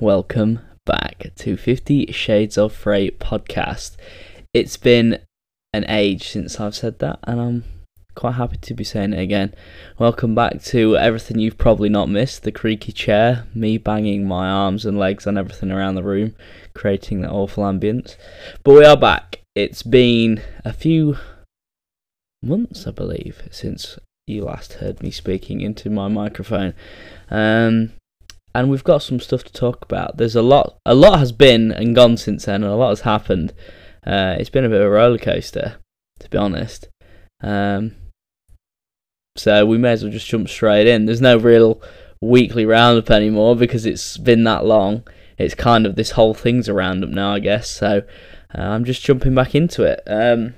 welcome back to 50 Shades of Frey podcast. It's been an age since I've said that, and I'm quite happy to be saying it again. Welcome back to everything you've probably not missed the creaky chair, me banging my arms and legs on everything around the room, creating that awful ambience. But we are back. It's been a few months, I believe, since you last heard me speaking into my microphone. Um, and we've got some stuff to talk about. There's a lot, a lot has been and gone since then, and a lot has happened. Uh, it's been a bit of a roller coaster, to be honest. Um, so we may as well just jump straight in. There's no real weekly roundup anymore because it's been that long. It's kind of this whole thing's a roundup now, I guess. So uh, I'm just jumping back into it. Um,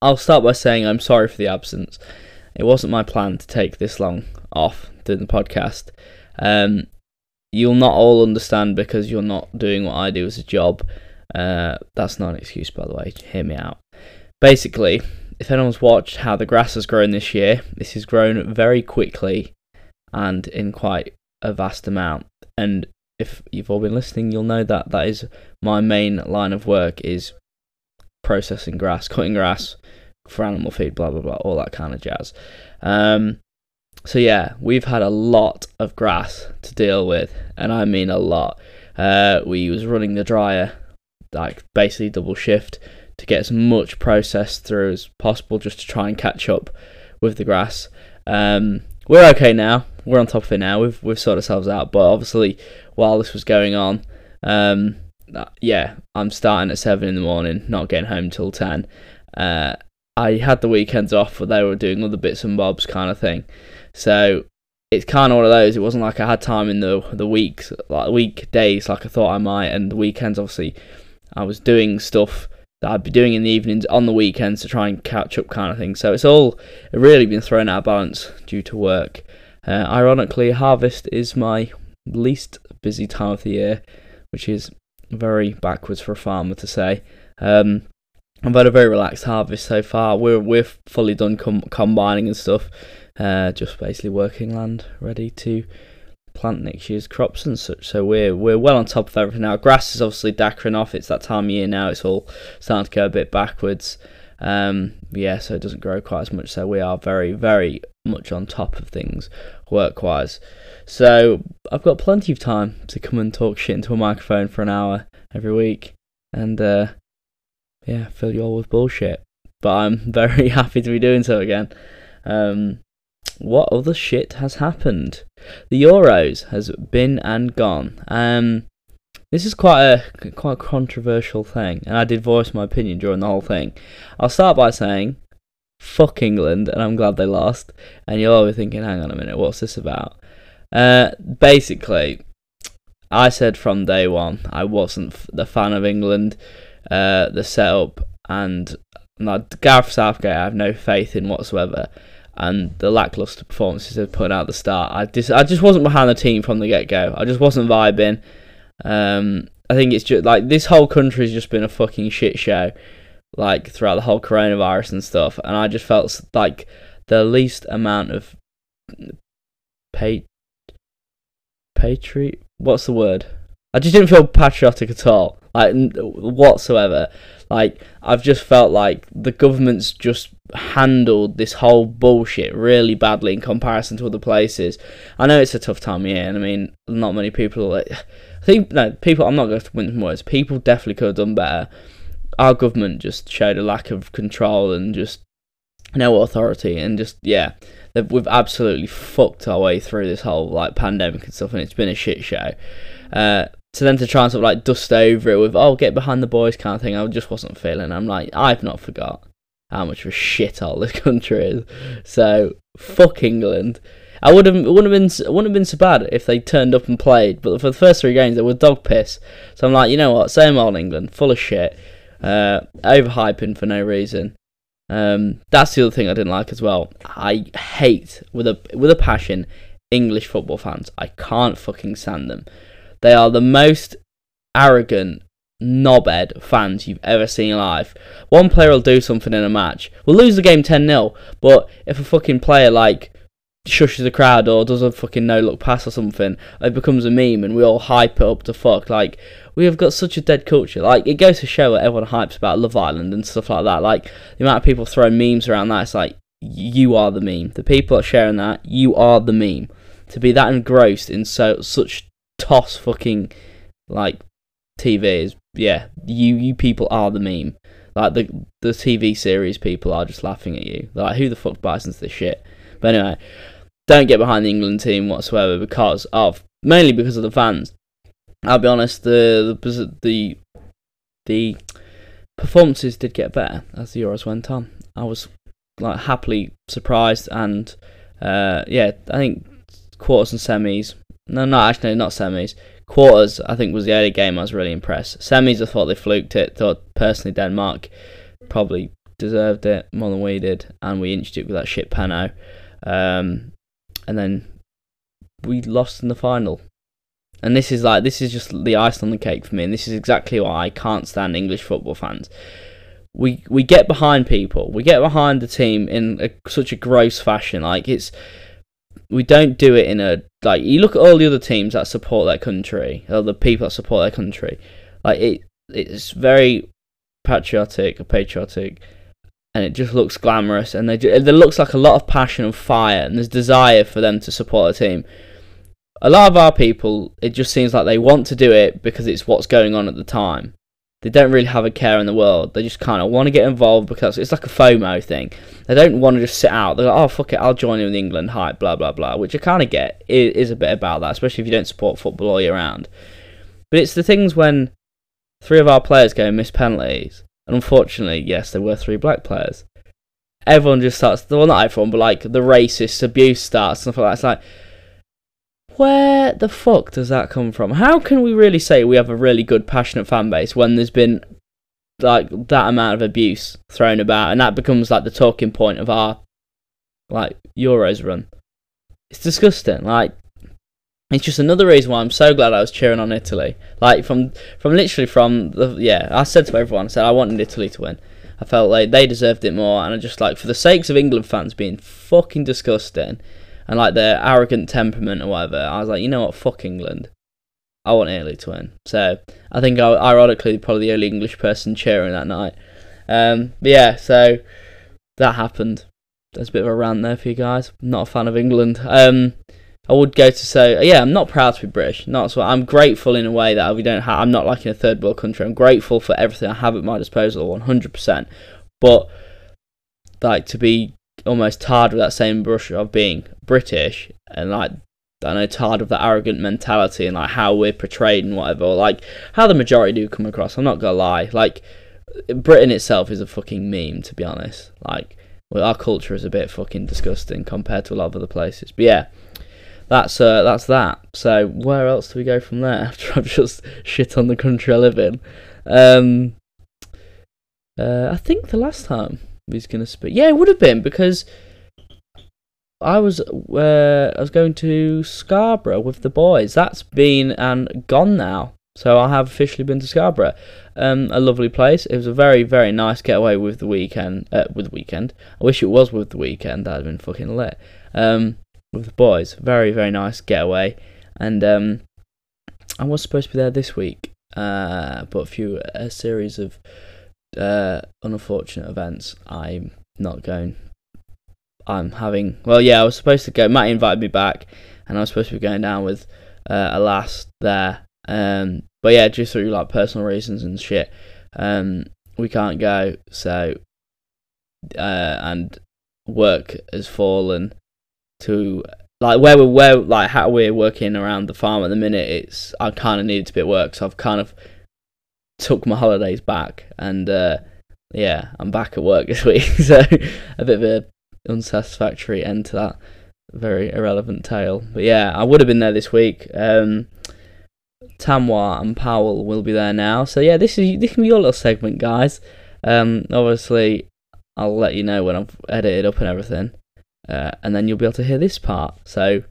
I'll start by saying I'm sorry for the absence. It wasn't my plan to take this long off doing the podcast. Um, you'll not all understand because you're not doing what I do as a job. Uh, that's not an excuse, by the way. Hear me out. Basically, if anyone's watched how the grass has grown this year, this has grown very quickly and in quite a vast amount. And if you've all been listening, you'll know that that is my main line of work is processing grass, cutting grass for animal feed, blah blah blah, all that kind of jazz. Um, so yeah, we've had a lot of grass to deal with, and I mean a lot. Uh, we was running the dryer like basically double shift to get as much process through as possible, just to try and catch up with the grass. Um, we're okay now. We're on top of it now. We've we've sorted ourselves out. But obviously, while this was going on, um, yeah, I'm starting at seven in the morning, not getting home till ten. Uh, I had the weekends off, but they were doing other bits and bobs kind of thing. So it's kind of one of those. It wasn't like I had time in the the weeks, like weekdays, like I thought I might, and the weekends. Obviously, I was doing stuff that I'd be doing in the evenings on the weekends to try and catch up, kind of thing. So it's all really been thrown out of balance due to work. Uh, ironically, harvest is my least busy time of the year, which is very backwards for a farmer to say. Um, I've had a very relaxed harvest so far. We're we're fully done com- combining and stuff. Uh, just basically working land ready to plant next year's crops and such. So we're we're well on top of everything now. Grass is obviously dackering off. It's that time of year now. It's all starting to go a bit backwards. Um, yeah, so it doesn't grow quite as much. So we are very very much on top of things work wise. So I've got plenty of time to come and talk shit into a microphone for an hour every week, and uh, yeah, fill you all with bullshit. But I'm very happy to be doing so again. Um, what other shit has happened? The Euros has been and gone. Um, this is quite a quite a controversial thing, and I did voice my opinion during the whole thing. I'll start by saying, "Fuck England," and I'm glad they lost. And you'll all be thinking, "Hang on a minute, what's this about?" Uh, basically, I said from day one I wasn't the fan of England, uh, the setup, and not Gareth Southgate. I have no faith in whatsoever and the lackluster performances they've put out at the start. I just I just wasn't behind the team from the get go. I just wasn't vibing. Um, I think it's just like this whole country's just been a fucking shit show, like throughout the whole coronavirus and stuff. And I just felt like the least amount of pay patriot. What's the word? I just didn't feel patriotic at all, like whatsoever. Like I've just felt like the government's just handled this whole bullshit really badly in comparison to other places. I know it's a tough time year, and I mean, not many people. Like, I think no people. I'm not going to win some words. People definitely could have done better. Our government just showed a lack of control and just no authority, and just yeah, we've absolutely fucked our way through this whole like pandemic and stuff, and it's been a shit show. Uh, so then to try and sort of like dust over it with oh get behind the boys kind of thing, I just wasn't feeling. I'm like I've not forgot how much of a shithole this country is. So fuck England. I would have wouldn't have been wouldn't have been so bad if they turned up and played, but for the first three games they were dog piss. So I'm like, you know what, same old England, full of shit, uh, overhyping for no reason. Um, that's the other thing I didn't like as well. I hate with a with a passion English football fans. I can't fucking stand them. They are the most arrogant knobhead fans you've ever seen live. One player will do something in a match. We'll lose the game 10 0, but if a fucking player like shushes the crowd or does a fucking no look pass or something, it becomes a meme and we all hype it up to fuck. Like we have got such a dead culture. Like it goes to show that everyone hypes about Love Island and stuff like that. Like the amount of people throwing memes around that, it's like you are the meme. The people are sharing that, you are the meme. To be that engrossed in so such toss fucking like TVs. yeah, you you people are the meme. Like the the TV series people are just laughing at you. Like who the fuck buys into this shit? But anyway, don't get behind the England team whatsoever because of mainly because of the fans. I'll be honest, the the the, the performances did get better as the Euros went on. I was like happily surprised, and uh, yeah, I think quarters and semis. No, no, actually, not semis. Quarters, I think, was the only game I was really impressed. Semis, I thought they fluked it. Thought personally, Denmark probably deserved it more than we did, and we inched it with that shit pano. Um, and then we lost in the final. And this is like this is just the icing on the cake for me, and this is exactly why I can't stand English football fans. We we get behind people, we get behind the team in a, such a gross fashion. Like it's we don't do it in a like you look at all the other teams that support their country, or the people that support their country. Like it it's very patriotic patriotic and it just looks glamorous and they just, there looks like a lot of passion and fire and there's desire for them to support a team a lot of our people it just seems like they want to do it because it's what's going on at the time they don't really have a care in the world. They just kind of want to get involved because it's like a fomo thing. They don't want to just sit out. They're like oh fuck it i'll join in with england hype blah blah blah which i kind of get. It is a bit about that especially if you don't support football all year round. But it's the things when three of our players go and miss penalties and unfortunately, yes, there were three black players. Everyone just starts, well, not everyone, but like the racist abuse starts, and stuff like that. It's like, where the fuck does that come from? How can we really say we have a really good, passionate fan base when there's been like that amount of abuse thrown about, and that becomes like the talking point of our like Euros run? It's disgusting. Like it's just another reason why I'm so glad I was cheering on Italy. Like from from literally from the yeah, I said to everyone, I said I wanted Italy to win. I felt like they deserved it more, and I just like for the sakes of England fans being fucking disgusting, and like their arrogant temperament or whatever, I was like, you know what, fuck England. I want Italy to win. So I think I ironically probably the only English person cheering that night. Um, but yeah, so that happened. There's a bit of a rant there for you guys. I'm not a fan of England. Um, I would go to say, yeah, I'm not proud to be British. Not so. I'm grateful in a way that we don't have. I'm not like in a third world country. I'm grateful for everything I have at my disposal, 100. percent But like to be almost tarred with that same brush of being British and like I know tarred with that arrogant mentality and like how we're portrayed and whatever, like how the majority do come across. I'm not gonna lie. Like Britain itself is a fucking meme, to be honest. Like well, our culture is a bit fucking disgusting compared to a lot of other places. But yeah that's uh, that's that. So where else do we go from there after I've just shit on the country I live in? Um, uh, I think the last time was gonna speak, yeah, it would have been because I was uh, I was going to Scarborough with the boys. That's been and gone now. So I have officially been to Scarborough. Um, a lovely place. It was a very very nice getaway with the weekend. Uh, with the weekend. I wish it was with the weekend. That'd been fucking lit. Um, with the boys. Very, very nice getaway. And um, I was supposed to be there this week, uh, but a few a series of uh, unfortunate events. I'm not going. I'm having. Well, yeah, I was supposed to go. Matt invited me back, and I was supposed to be going down with uh, a lass there. Um, but yeah, just through like personal reasons and shit, um, we can't go. So, uh, and work has fallen to like where we're where like how we're working around the farm at the minute. It's I kind of needed to be at work, so I've kind of took my holidays back, and uh, yeah, I'm back at work this week. so a bit of a unsatisfactory end to that very irrelevant tale. But yeah, I would have been there this week. Um, Tamwa and Powell will be there now. So yeah, this is this can be your little segment, guys. Um, obviously, I'll let you know when I've edited up and everything uh, and then you'll be able to hear this part. So,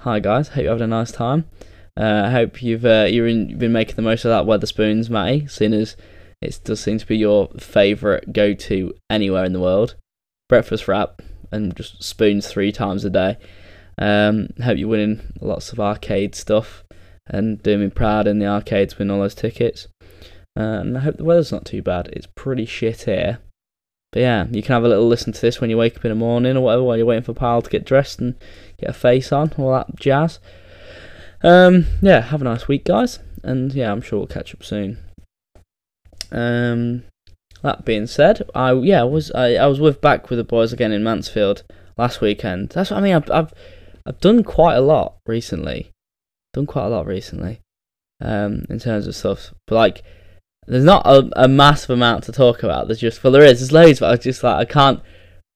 hi guys, hope you're having a nice time. Uh, I hope you've uh, you're in, been making the most of that Wetherspoons, Matty, seeing as it does seem to be your favourite go-to anywhere in the world. Breakfast wrap and just spoons three times a day. Um, hope you're winning lots of arcade stuff and doing me proud in the arcades winning all those tickets. And I hope the weather's not too bad. It's pretty shit here. But yeah, you can have a little listen to this when you wake up in the morning or whatever while you're waiting for Pal to get dressed and get a face on, all that jazz. Um, yeah, have a nice week, guys. And yeah, I'm sure we'll catch up soon. Um, that being said, I yeah, was I, I was with back with the boys again in Mansfield last weekend. That's what I mean. I've I've, I've done quite a lot recently. Done quite a lot recently. Um, in terms of stuff, but like there's not a, a massive amount to talk about. There's just well, there is. There's loads, but I just like I can't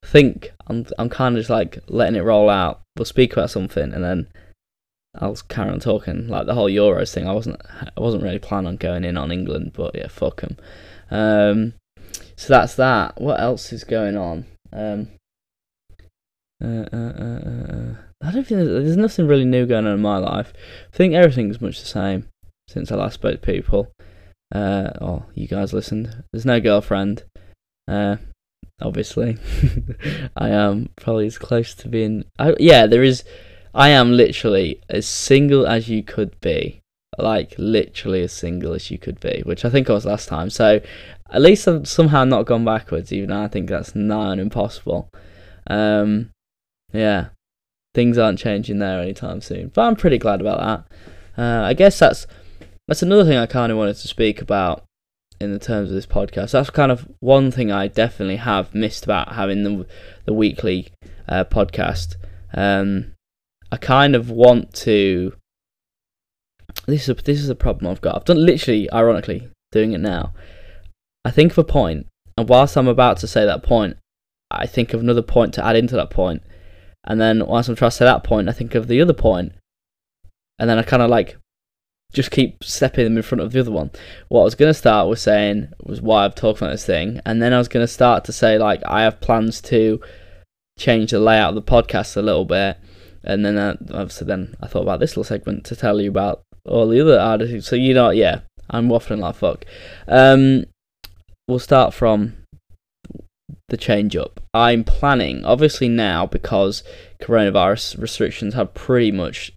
think. I'm I'm kind of just like letting it roll out. We'll speak about something, and then I'll carry on talking. Like the whole Euros thing. I wasn't I wasn't really planning on going in on England, but yeah, fuck them. Um, so that's that. What else is going on? Um, uh, uh, uh, uh, uh. I don't think there's, there's nothing really new going on in my life. I think everything's much the same since I last spoke to people uh, oh, you guys listened. There's no girlfriend. Obviously, I am probably as close to being. I, yeah, there is. I am literally as single as you could be. Like literally as single as you could be, which I think I was last time. So at least I've somehow not gone backwards, even though I think that's nigh on impossible. Um, yeah, things aren't changing there anytime soon. But I'm pretty glad about that. Uh, I guess that's that's another thing I kind of wanted to speak about in the terms of this podcast. That's kind of one thing I definitely have missed about having the the weekly uh, podcast. Um, I kind of want to. This is a, this is a problem I've got. I've done literally, ironically, doing it now. I think of a point, and whilst I'm about to say that point, I think of another point to add into that point, and then whilst I'm trying to say that point, I think of the other point, and then I kind of like just keep stepping them in front of the other one. What I was going to start with saying was why I've talked about this thing, and then I was going to start to say like I have plans to change the layout of the podcast a little bit, and then uh, obviously then I thought about this little segment to tell you about all the other artists. So you know, yeah, I'm waffling like fuck. Um, we'll start from the change up. I'm planning, obviously now because coronavirus restrictions have pretty much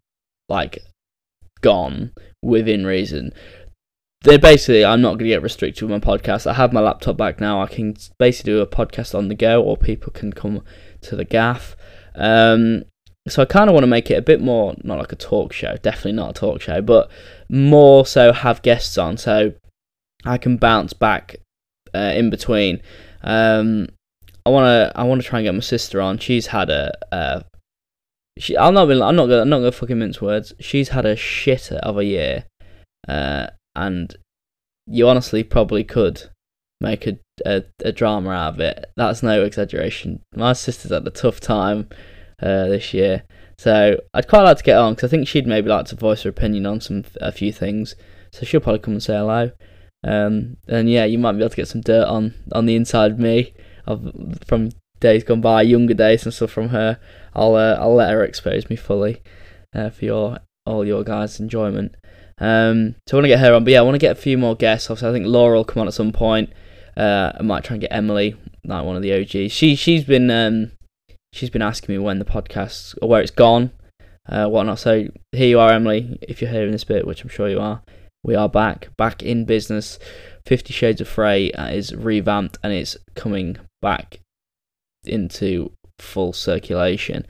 like gone within reason. They're basically, I'm not going to get restricted with my podcast. I have my laptop back now. I can basically do a podcast on the go, or people can come to the gaff. Um, so I kind of want to make it a bit more, not like a talk show, definitely not a talk show, but more so have guests on, so I can bounce back uh, in between. Um, I want to, I want to try and get my sister on. She's had a, she, I'm not. I'm not gonna. I'm not gonna fucking mince words. She's had a shitter of a year, uh, and you honestly probably could make a, a, a drama out of it. That's no exaggeration. My sister's had a tough time uh, this year, so I'd quite like to get on because I think she'd maybe like to voice her opinion on some a few things. So she'll probably come and say hello. Um, and yeah, you might be able to get some dirt on on the inside of me of from days gone by, younger days and stuff from her. I'll uh, I'll let her expose me fully uh, for your all your guys' enjoyment. Um, so I want to get her on, but yeah, I want to get a few more guests. Obviously, I think Laura will come on at some point. Uh, I might try and get Emily, like one of the OGs. She she's been um, she's been asking me when the podcast or where it's gone, uh, whatnot. So here you are, Emily. If you're hearing this bit, which I'm sure you are, we are back, back in business. Fifty Shades of Frey is revamped and it's coming back into full circulation.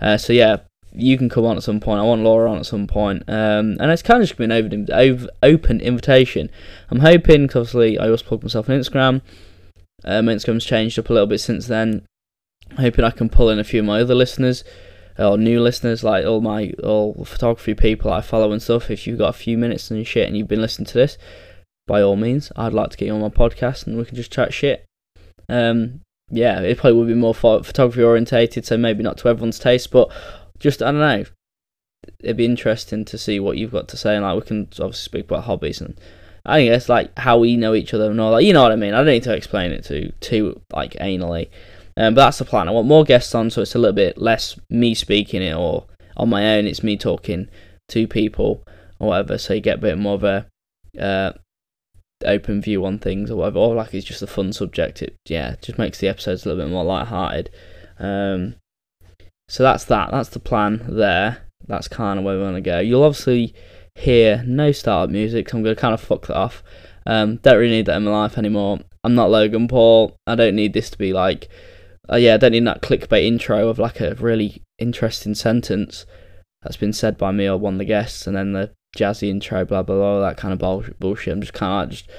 Uh, so yeah, you can come on at some point. I want Laura on at some point. Um, and it's kind of just been an open, open invitation. I'm hoping, cause obviously, I also plug myself on Instagram. Um, Instagram's changed up a little bit since then. Hoping I can pull in a few of my other listeners or new listeners, like all my all photography people I follow and stuff. If you've got a few minutes and shit and you've been listening to this, by all means, I'd like to get you on my podcast and we can just chat shit. Um, yeah, it probably would be more photography orientated, so maybe not to everyone's taste, but just I don't know. It'd be interesting to see what you've got to say, and like we can obviously speak about hobbies and I guess like how we know each other and all that. You know what I mean? I don't need to explain it to too like anally, um, but that's the plan. I want more guests on, so it's a little bit less me speaking it or on my own. It's me talking to people or whatever, so you get a bit more of a uh, open view on things or whatever, or like it's just a fun subject. It yeah, just makes the episodes a little bit more light-hearted. Um, so that's that. That's the plan there. That's kind of where we want to go. You'll obviously hear no startup music, so I'm to kind of fuck that off. Um, don't really need that in my life anymore. I'm not Logan Paul. I don't need this to be like, uh, yeah, I don't need that clickbait intro of like a really interesting sentence that's been said by me or one of the guests, and then the jazzy intro, blah blah blah, that kind of bullshit. I'm just kind of just.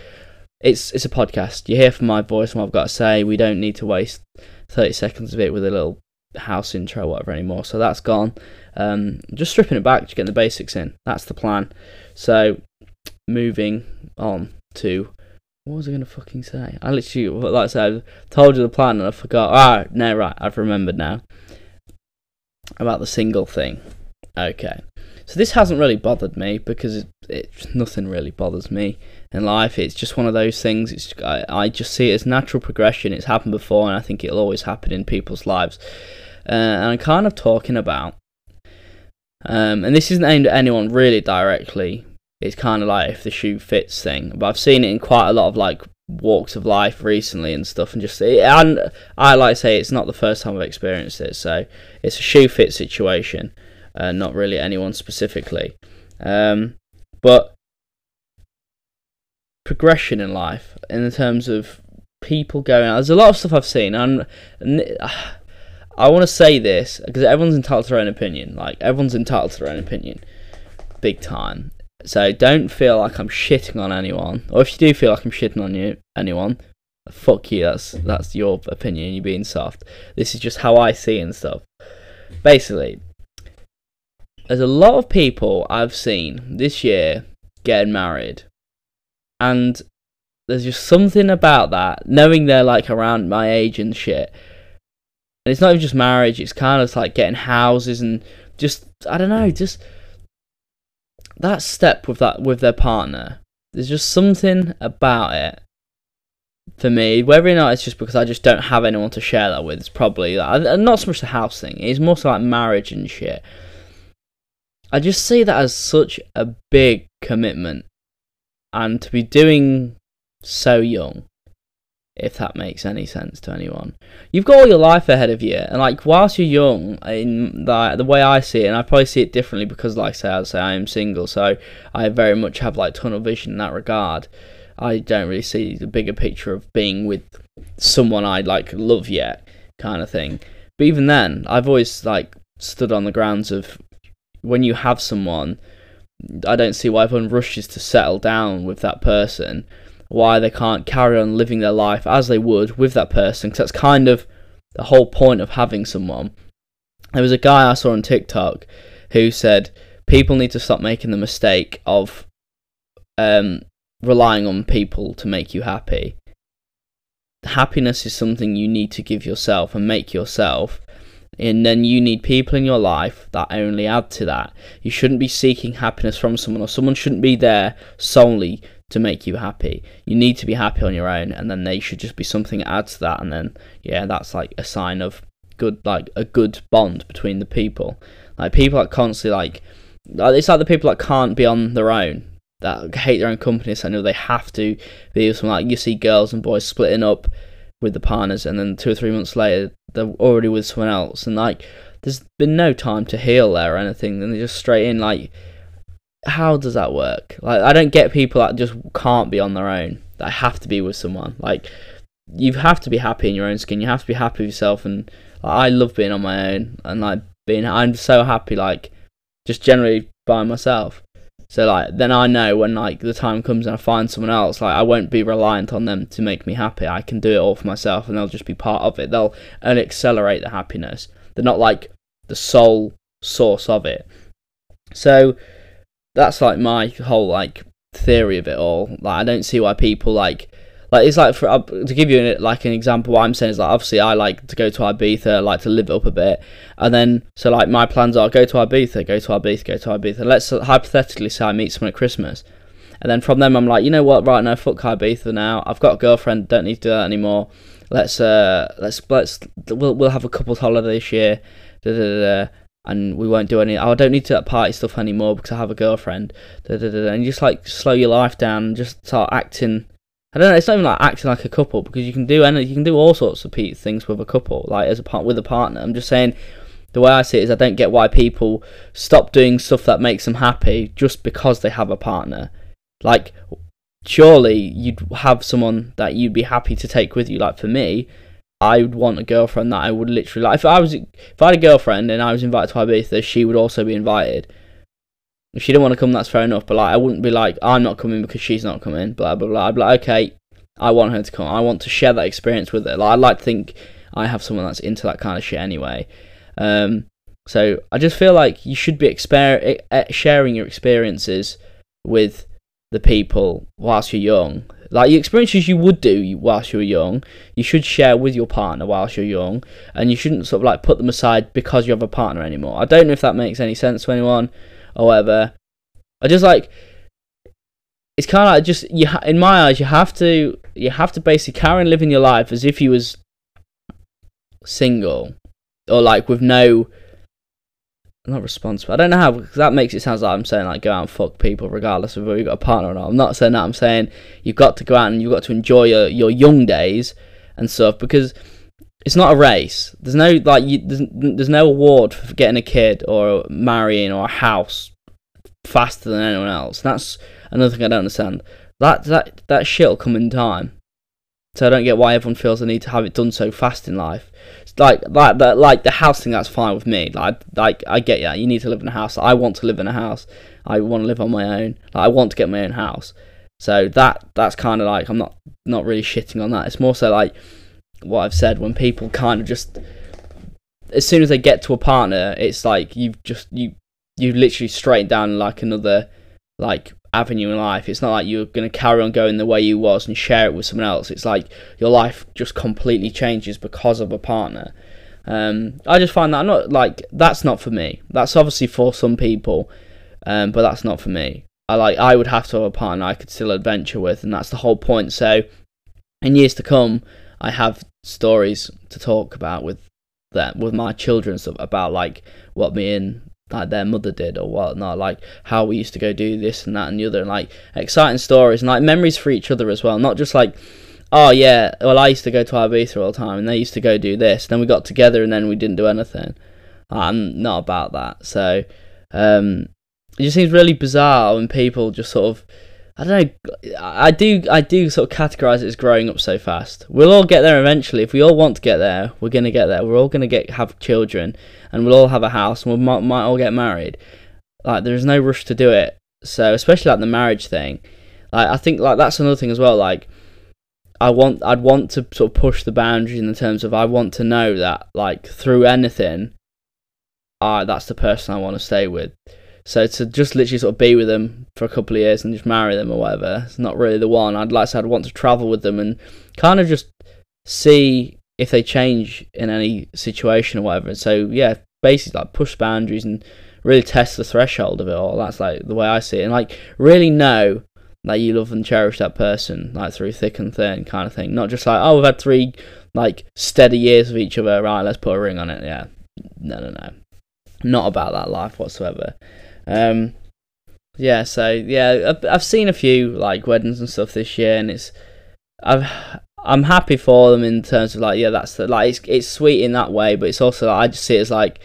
It's it's a podcast. You hear from my voice and what I've got to say. We don't need to waste thirty seconds of it with a little house intro, whatever anymore. So that's gone. Um, just stripping it back, just getting the basics in. That's the plan. So moving on to what was I gonna fucking say? I literally, like I said, told you the plan and I forgot. Ah, no, right, I've remembered now about the single thing. Okay, so this hasn't really bothered me because it, it nothing really bothers me in life. It's just one of those things. It's I, I just see it as natural progression. It's happened before, and I think it'll always happen in people's lives. Uh, and I'm kind of talking about, um, and this isn't aimed at anyone really directly. It's kind of like if the shoe fits thing, but I've seen it in quite a lot of like walks of life recently and stuff, and just and I like to say it's not the first time I've experienced it. So it's a shoe fit situation, uh, not really anyone specifically, um, but progression in life in terms of people going. There's a lot of stuff I've seen, and, I want to say this because everyone's entitled to their own opinion. Like everyone's entitled to their own opinion, big time. So don't feel like I'm shitting on anyone, or if you do feel like I'm shitting on you, anyone, fuck you. That's that's your opinion. You're being soft. This is just how I see and stuff. Basically, there's a lot of people I've seen this year getting married, and there's just something about that. Knowing they're like around my age and shit, and it's not even just marriage. It's kind of like getting houses and just I don't know, just that step with that with their partner. There's just something about it for me. Whether or not it's just because I just don't have anyone to share that with, it's probably not so much the house thing. It's more so like marriage and shit. I just see that as such a big commitment, and to be doing so young if that makes any sense to anyone. You've got all your life ahead of you, and like whilst you're young, in the the way I see it, and I probably see it differently because, like I say, I say I am single, so I very much have like tunnel vision in that regard. I don't really see the bigger picture of being with someone I like love yet, kind of thing. But even then, I've always like stood on the grounds of when you have someone, I don't see why everyone rushes to settle down with that person why they can't carry on living their life as they would with that person because that's kind of the whole point of having someone. There was a guy I saw on TikTok who said people need to stop making the mistake of um, relying on people to make you happy. Happiness is something you need to give yourself and make yourself. And then you need people in your life that only add to that. You shouldn't be seeking happiness from someone, or someone shouldn't be there solely to make you happy. You need to be happy on your own, and then they should just be something that adds to that. And then, yeah, that's like a sign of good, like a good bond between the people. Like people that constantly like, it's like the people that can't be on their own, that hate their own company, so I know they have to be with someone. Like you see girls and boys splitting up with the partners, and then two or three months later they're already with someone else, and like there's been no time to heal there or anything. Then they're just straight in like how does that work? Like, I don't get people that just can't be on their own. That have to be with someone. Like, you have to be happy in your own skin. You have to be happy with yourself. And like, I love being on my own. And like being, I'm so happy. Like, just generally by myself. So like, then I know when like the time comes and I find someone else, like I won't be reliant on them to make me happy. I can do it all for myself, and they'll just be part of it. They'll only accelerate the happiness. They're not like the sole source of it. So that's like my whole like theory of it all. Like I don't see why people like like it's like for uh, to give you like an example. What I'm saying is like obviously I like to go to Ibiza, like to live it up a bit, and then so like my plans are go to Ibiza, go to Ibiza, go to Ibiza. Let's hypothetically say I meet someone at Christmas, and then from them I'm like, you know what, right now fuck Ibiza now. I've got a girlfriend, don't need to do that anymore. Let's uh let's let's we'll we'll have a couple's holiday this year. Da, da, da and we won't do any. Oh, I don't need to party stuff anymore because I have a girlfriend. Da, da, da, and just like slow your life down and just start acting. I don't know. It's not even like acting like a couple because you can do any, you can do all sorts of things with a couple, like as a part with a partner. I'm just saying, the way I see it is I don't get why people stop doing stuff that makes them happy just because they have a partner. Like, surely you'd have someone that you'd be happy to take with you. Like for me, I would want a girlfriend that I would literally like. If I was, if I had a girlfriend and I was invited to Ibiza, she would also be invited. If she didn't want to come, that's fair enough. But like, I wouldn't be like, I'm not coming because she's not coming. Blah blah blah. I'd be like, okay, I want her to come. I want to share that experience with her. Like, I'd like to think I have someone that's into that kind of shit anyway. Um, so I just feel like you should be exper- sharing your experiences with the people whilst you're young. Like the experiences you would do whilst you're young, you should share with your partner whilst you're young, and you shouldn't sort of like put them aside because you have a partner anymore. I don't know if that makes any sense to anyone or whatever. I just like it's kind of like just you. Ha- in my eyes, you have to you have to basically carry on living your life as if you was single or like with no not responsible. I don't know how because that makes it sound like I'm saying like go out and fuck people regardless of whether you've got a partner or not. I'm not saying that. I'm saying you've got to go out and you've got to enjoy your, your young days and stuff because it's not a race. There's no like you, there's, there's no award for getting a kid or marrying or a house faster than anyone else. That's another thing I don't understand. That that that shit'll come in time. So I don't get why everyone feels the need to have it done so fast in life. Like like the like the house thing, that's fine with me. Like like I get yeah, you need to live in a house. I want to live in a house. I want to live on my own. Like, I want to get my own house. So that that's kind of like I'm not not really shitting on that. It's more so like what I've said when people kind of just as soon as they get to a partner, it's like you've just you you literally straight down like another like avenue in life. It's not like you're going to carry on going the way you was and share it with someone else. It's like your life just completely changes because of a partner. Um, I just find that I'm not like that's not for me. That's obviously for some people, um, but that's not for me. I like I would have to have a partner I could still adventure with, and that's the whole point. So, in years to come, I have stories to talk about with that with my children stuff about like what me and like their mother did or whatnot, like how we used to go do this and that and the other, and like exciting stories and like memories for each other as well. Not just like, oh yeah, well I used to go to Ibiza all the time and they used to go do this. Then we got together and then we didn't do anything. I'm not about that. So um, it just seems really bizarre when people just sort of I don't know. I do. I do sort of categorize it as growing up so fast. We'll all get there eventually. If we all want to get there, we're gonna get there. We're all gonna get have children, and we'll all have a house, and we might, might all get married. Like there's no rush to do it. So especially like the marriage thing, like I think like that's another thing as well. Like I want, I'd want to sort of push the boundaries in the terms of I want to know that like through anything, ah, that's the person I want to stay with. So to just literally sort of be with them for a couple of years and just marry them or whatever, it's not really the one. I'd like to, I'd want to travel with them and kind of just see if they change in any situation or whatever. So yeah, basically like push boundaries and really test the threshold of it all. That's like the way I see it, and like really know that you love and cherish that person like through thick and thin kind of thing. Not just like oh we've had three like steady years with each other, right? Let's put a ring on it. Yeah, no, no, no, not about that life whatsoever. Um, yeah, so yeah, I've, I've seen a few like weddings and stuff this year, and it's I've I'm happy for them in terms of like yeah, that's the, like it's it's sweet in that way, but it's also like, I just see it as like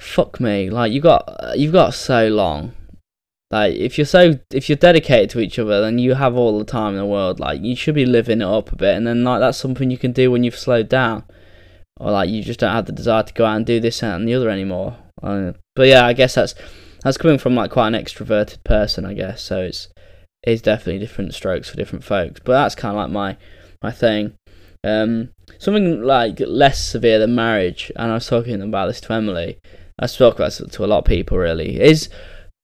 fuck me, like you got you've got so long. Like if you're so if you're dedicated to each other, then you have all the time in the world. Like you should be living it up a bit, and then like that's something you can do when you've slowed down, or like you just don't have the desire to go out and do this and the other anymore. But yeah, I guess that's that's coming from like quite an extroverted person, I guess. So it's it's definitely different strokes for different folks. But that's kind of like my my thing. Um, something like less severe than marriage, and I was talking about this to Emily. I spoke about this to a lot of people. Really is,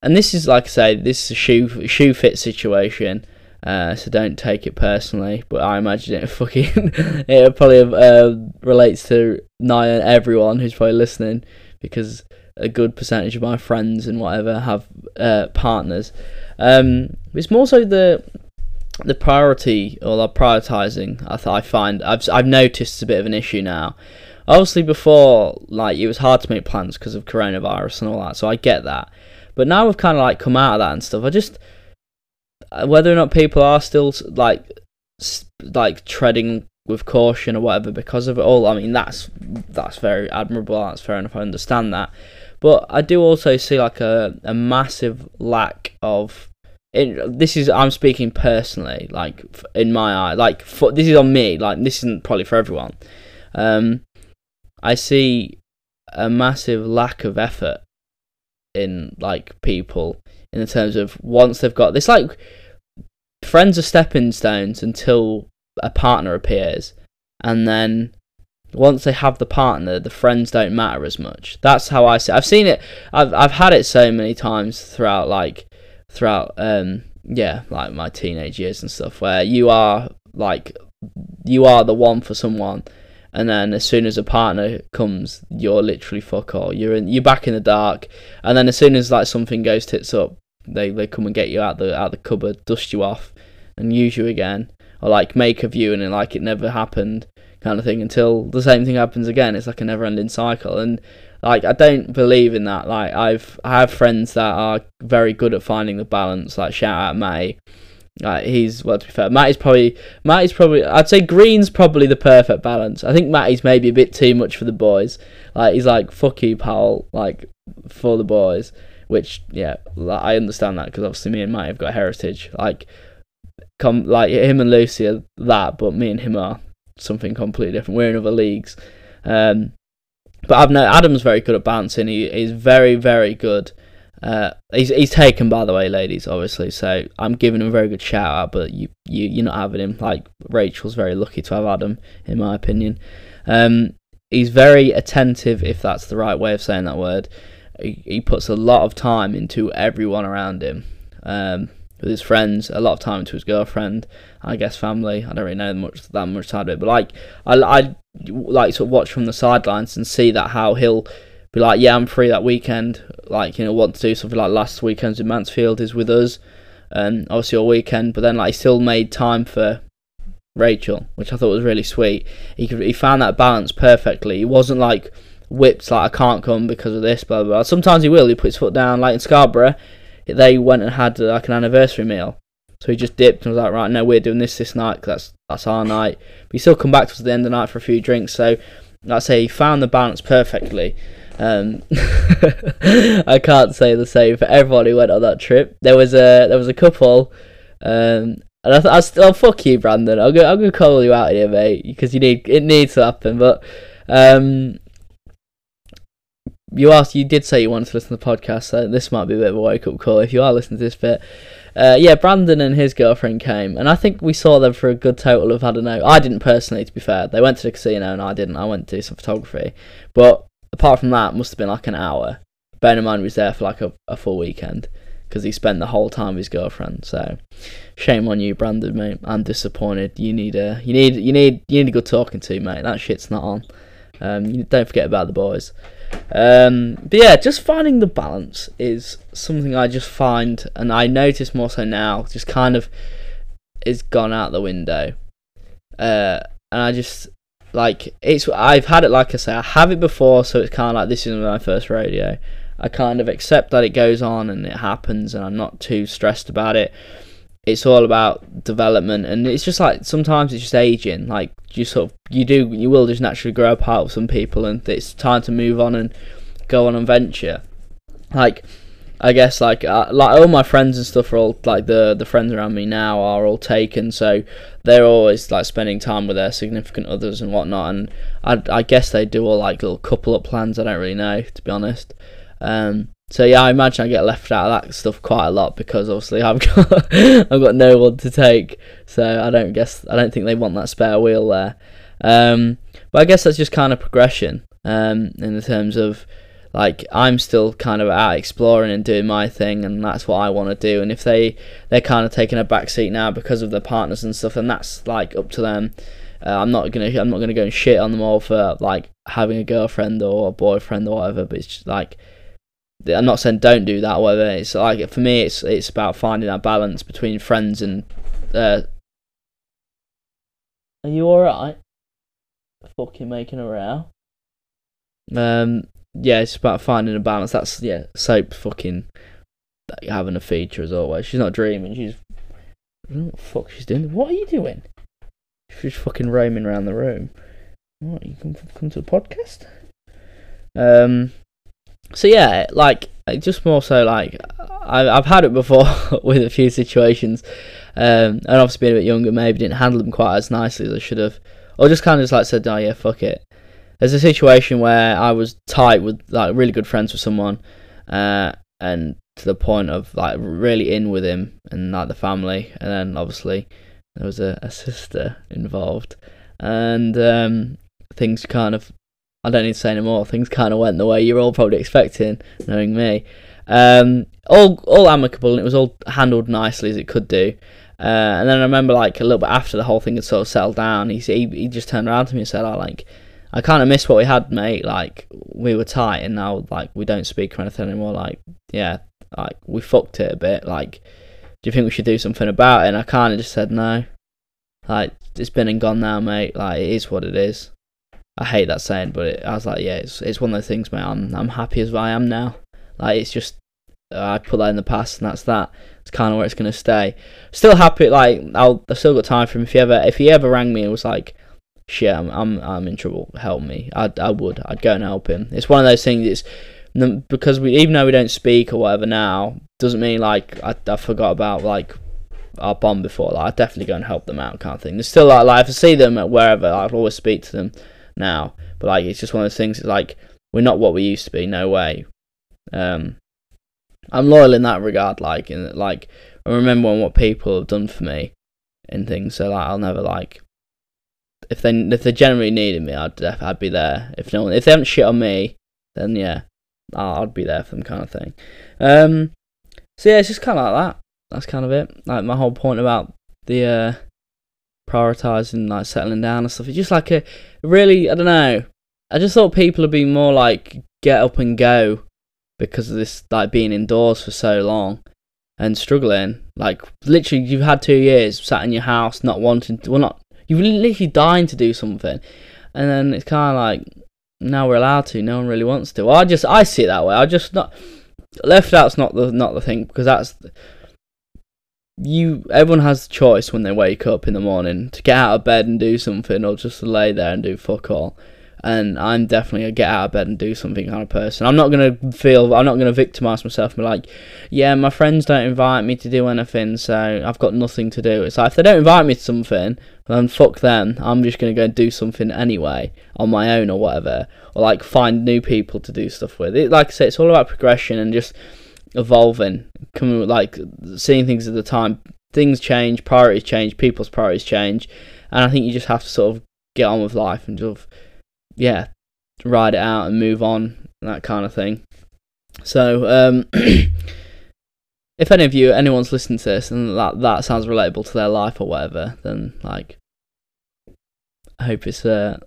and this is like I say, this is a shoe shoe fit situation. Uh, so don't take it personally, but I imagine it fucking it probably uh, relates to nigh everyone who's probably listening because a good percentage of my friends and whatever have uh, partners. Um, it's more so the the priority or the prioritizing. I, th- I find I've I've noticed it's a bit of an issue now. Obviously, before like it was hard to make plans because of coronavirus and all that, so I get that. But now we've kind of like come out of that and stuff. I just uh, whether or not people are still like like treading with caution or whatever because of it all. I mean, that's that's very admirable. That's fair enough. I understand that, but I do also see like a a massive lack of. In, this is I'm speaking personally, like in my eye, like for, this is on me. Like this isn't probably for everyone. Um, I see a massive lack of effort in like people in the terms of once they've got this like friends are stepping stones until a partner appears and then once they have the partner the friends don't matter as much that's how i see it. i've seen it i've i've had it so many times throughout like throughout um yeah like my teenage years and stuff where you are like you are the one for someone and then as soon as a partner comes, you're literally fuck all. You're in, you're back in the dark, and then as soon as like something goes tits up, they they come and get you out the out the cupboard, dust you off, and use you again, or like make a view and like it never happened, kind of thing. Until the same thing happens again. It's like a never-ending cycle, and like I don't believe in that. Like I've I have friends that are very good at finding the balance. Like shout out May uh, he's well to be fair, Matty's probably Matty's probably I'd say Green's probably the perfect balance. I think Matty's maybe a bit too much for the boys. Like he's like fuck you, pal, like for the boys. Which yeah, I understand that because obviously me and Matt have got heritage. Like come like him and Lucy are that, but me and him are something completely different. We're in other leagues. Um, but I've no Adam's very good at bouncing. He is very very good uh, he's he's taken by the way, ladies. Obviously, so I'm giving him a very good shout out. But you you you're not having him. Like Rachel's very lucky to have Adam, in my opinion. Um, he's very attentive, if that's the right way of saying that word. He, he puts a lot of time into everyone around him. Um, with his friends, a lot of time to his girlfriend, I guess family. I don't really know much that much side of it, but like I I like to watch from the sidelines and see that how he'll be like, yeah, I'm free that weekend. Like, you know, want to do something like last weekend's in Mansfield is with us, and obviously all weekend. But then, like, he still made time for Rachel, which I thought was really sweet. He could, he found that balance perfectly. He wasn't like whipped like I can't come because of this, blah blah. blah. Sometimes he will. He put his foot down, like in Scarborough. They went and had like an anniversary meal, so he just dipped and was like, right, no, we're doing this this night. Cause that's that's our night. But he still come back to us at the end of the night for a few drinks. So, like I say, he found the balance perfectly. Um, I can't say the same for everyone who went on that trip. There was a there was a couple, um, and I thought I oh, fuck you, Brandon. I'm gonna I'm gonna call you out here, mate, because you need it needs to happen. But um, you asked, you did say you wanted to listen to the podcast, so this might be a bit of a wake up call if you are listening to this bit. Uh, yeah, Brandon and his girlfriend came, and I think we saw them for a good total of I don't know. I didn't personally, to be fair. They went to the casino, and I didn't. I went to do some photography, but apart from that, must have been like an hour. Bear in mind, he was there for like a, a full weekend because he spent the whole time with his girlfriend. So, shame on you, Brandon, mate. I'm disappointed. You need a, you need, you need, you need a good talking to, mate. That shit's not on. Um, don't forget about the boys. Um, but yeah, just finding the balance is something I just find, and I notice more so now, just kind of is gone out the window. Uh, and I just like it's I've had it like I say I have it before, so it's kind of like this is my first radio. I kind of accept that it goes on and it happens, and I'm not too stressed about it. It's all about development, and it's just like sometimes it's just aging. Like you sort of you do you will just naturally grow apart with some people, and it's time to move on and go on and venture. Like I guess like uh, like all my friends and stuff are all like the the friends around me now are all taken, so they're always like spending time with their significant others and whatnot. And I I guess they do all like little couple up plans. I don't really know to be honest. Um, so yeah, I imagine I get left out of that stuff quite a lot because obviously I've got I've got no one to take, so I don't guess I don't think they want that spare wheel there. Um, but I guess that's just kind of progression um, in the terms of like I'm still kind of out exploring and doing my thing, and that's what I want to do. And if they they're kind of taking a back seat now because of their partners and stuff, and that's like up to them. Uh, I'm not gonna I'm not gonna go and shit on them all for like having a girlfriend or a boyfriend or whatever. But it's just like I'm not saying don't do that. Whatever. It's like for me, it's it's about finding that balance between friends and. Uh, are you alright? Fucking making a row. Um, yeah, it's about finding a balance. That's yeah, soap fucking having a feature as always. She's not dreaming. She's I don't know what the fuck she's doing. What are you doing? She's fucking roaming around the room. What, you come come to the podcast? Um. So yeah, like just more so like I, I've had it before with a few situations, um, and obviously being a bit younger, maybe didn't handle them quite as nicely as I should have, or just kind of just like said, oh yeah, fuck it. There's a situation where I was tight with like really good friends with someone, uh, and to the point of like really in with him and like the family, and then obviously there was a, a sister involved, and um, things kind of I don't need to say any more. Things kind of went the way you're all probably expecting, knowing me. Um, all all amicable, and it was all handled nicely as it could do. Uh, and then I remember, like a little bit after the whole thing had sort of settled down, he he, he just turned around to me and said, "I like, I kind of miss what we had, mate. Like we were tight, and now like we don't speak or anything anymore. Like yeah, like we fucked it a bit. Like, do you think we should do something about it?" And I kind of just said no. Like it's been and gone now, mate. Like it is what it is. I hate that saying, but it, I was like, yeah, it's it's one of those things, mate. I'm I'm happy as I am now. Like it's just I put that in the past, and that's that. It's kind of where it's gonna stay. Still happy. Like I'll I've still got time for him. If he ever if he ever rang me and was like, shit, I'm I'm I'm in trouble. Help me. I I would. I'd go and help him. It's one of those things. It's because we even though we don't speak or whatever now doesn't mean like I, I forgot about like our bond before. Like I definitely go and help them out, kind of thing. There's still like, like if I see them at wherever, I'll always speak to them now. But like it's just one of those things. It's like we're not what we used to be. No way. Um, I'm loyal in that regard. Like, in like, I remember what people have done for me and things. So like, I'll never like. If they if they generally needed me, I'd I'd be there. If no one, if they haven't shit on me, then yeah, I'll, I'd be there for them, kind of thing. Um, so yeah, it's just kind of like that. That's kind of it. Like my whole point about the uh, prioritizing, like settling down and stuff. It's just like a really, I don't know. I just thought people would be more like get up and go because of this like being indoors for so long and struggling. Like literally, you've had two years sat in your house, not wanting to. Well, not you're literally dying to do something, and then it's kind of like now we're allowed to. No one really wants to. Well, I just I see it that way. I just not left out's not the not the thing because that's you. Everyone has the choice when they wake up in the morning to get out of bed and do something, or just to lay there and do fuck all and I'm definitely a get out of bed and do something kind of person. I'm not gonna feel I'm not gonna victimize myself and be like, yeah, my friends don't invite me to do anything, so I've got nothing to do. It's like if they don't invite me to something, then fuck them. I'm just gonna go and do something anyway on my own or whatever, or like find new people to do stuff with. It, like I say, it's all about progression and just evolving, coming like seeing things at the time. Things change, priorities change, people's priorities change, and I think you just have to sort of get on with life and sort of yeah, ride it out and move on, that kind of thing. So, um, if any of you, anyone's listening to this and that that sounds relatable to their life or whatever, then like, I hope it's uh,